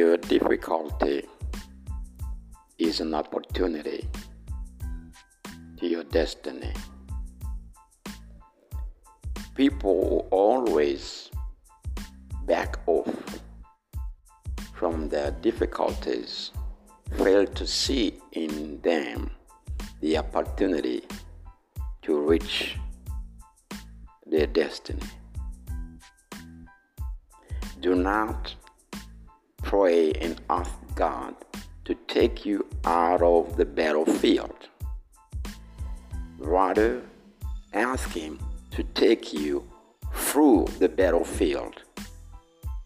Your difficulty is an opportunity to your destiny. People always back off from their difficulties, fail to see in them the opportunity to reach their destiny. Do not pray and ask God to take you out of the battlefield. Rather, ask Him to take you through the battlefield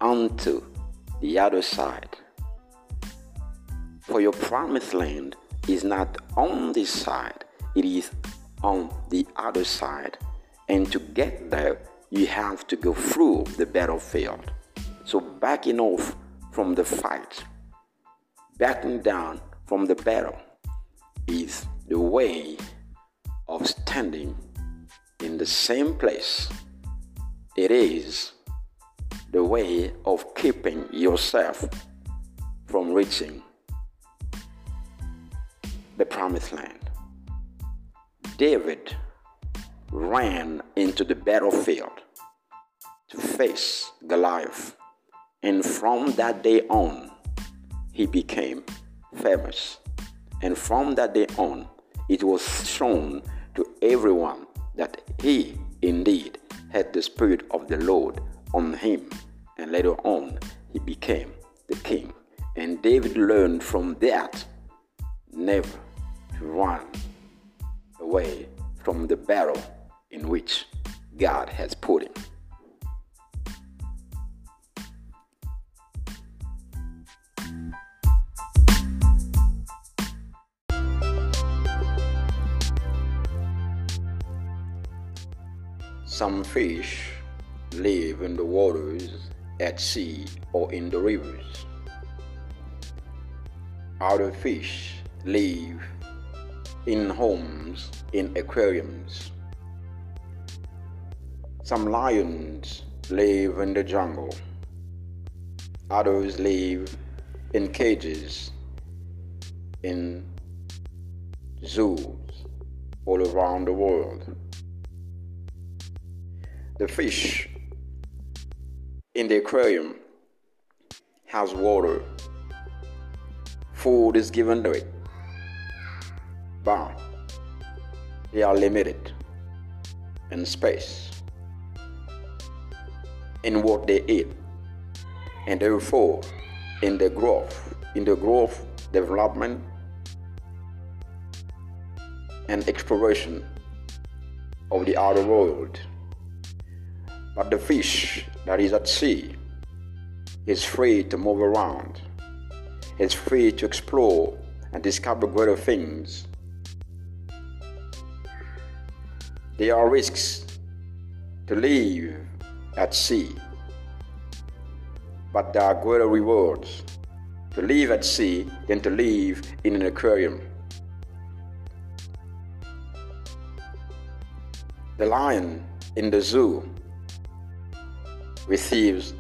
onto the other side. For your promised land is not on this side, it is on the other side. And to get there, you have to go through the battlefield. So backing off from the fight, backing down from the battle is the way of standing in the same place. It is the way of keeping yourself from reaching the promised land. David ran into the battlefield to face Goliath. And from that day on, he became famous. And from that day on, it was shown to everyone that he indeed had the Spirit of the Lord on him. And later on, he became the king. And David learned from that never to run away from the battle in which God has put him. Some fish live in the waters, at sea, or in the rivers. Other fish live in homes, in aquariums. Some lions live in the jungle. Others live in cages, in zoos all around the world the fish in the aquarium has water. Food is given to it. But they are limited in space in what they eat. And therefore, in the growth, in the growth, development, and exploration of the outer world. But the fish that is at sea is free to move around, is free to explore and discover greater things. There are risks to live at sea, but there are greater rewards to live at sea than to live in an aquarium. The lion in the zoo receives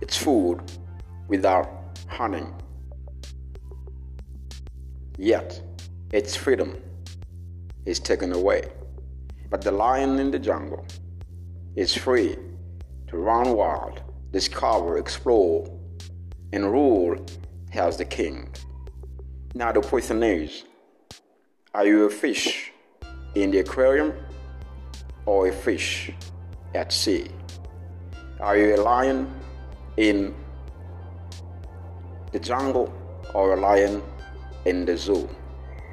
its food without hunting. Yet, its freedom is taken away. But the lion in the jungle is free to run wild, discover, explore, and rule as the king. Now, the question is are you a fish in the aquarium or a fish at sea? Are you a lion in the jungle or a lion in the zoo?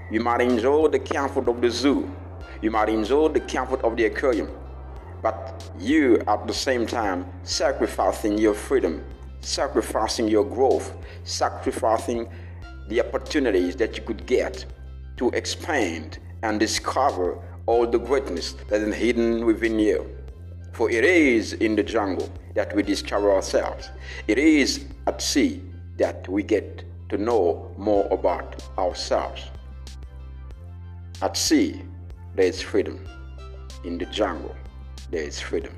You might enjoy the comfort of the zoo. You might enjoy the comfort of the aquarium. But you, at the same time, sacrificing your freedom, sacrificing your growth, sacrificing the opportunities that you could get to expand and discover all the greatness that is hidden within you. For it is in the jungle that we discover ourselves. It is at sea that we get to know more about ourselves. At sea, there is freedom. In the jungle, there is freedom.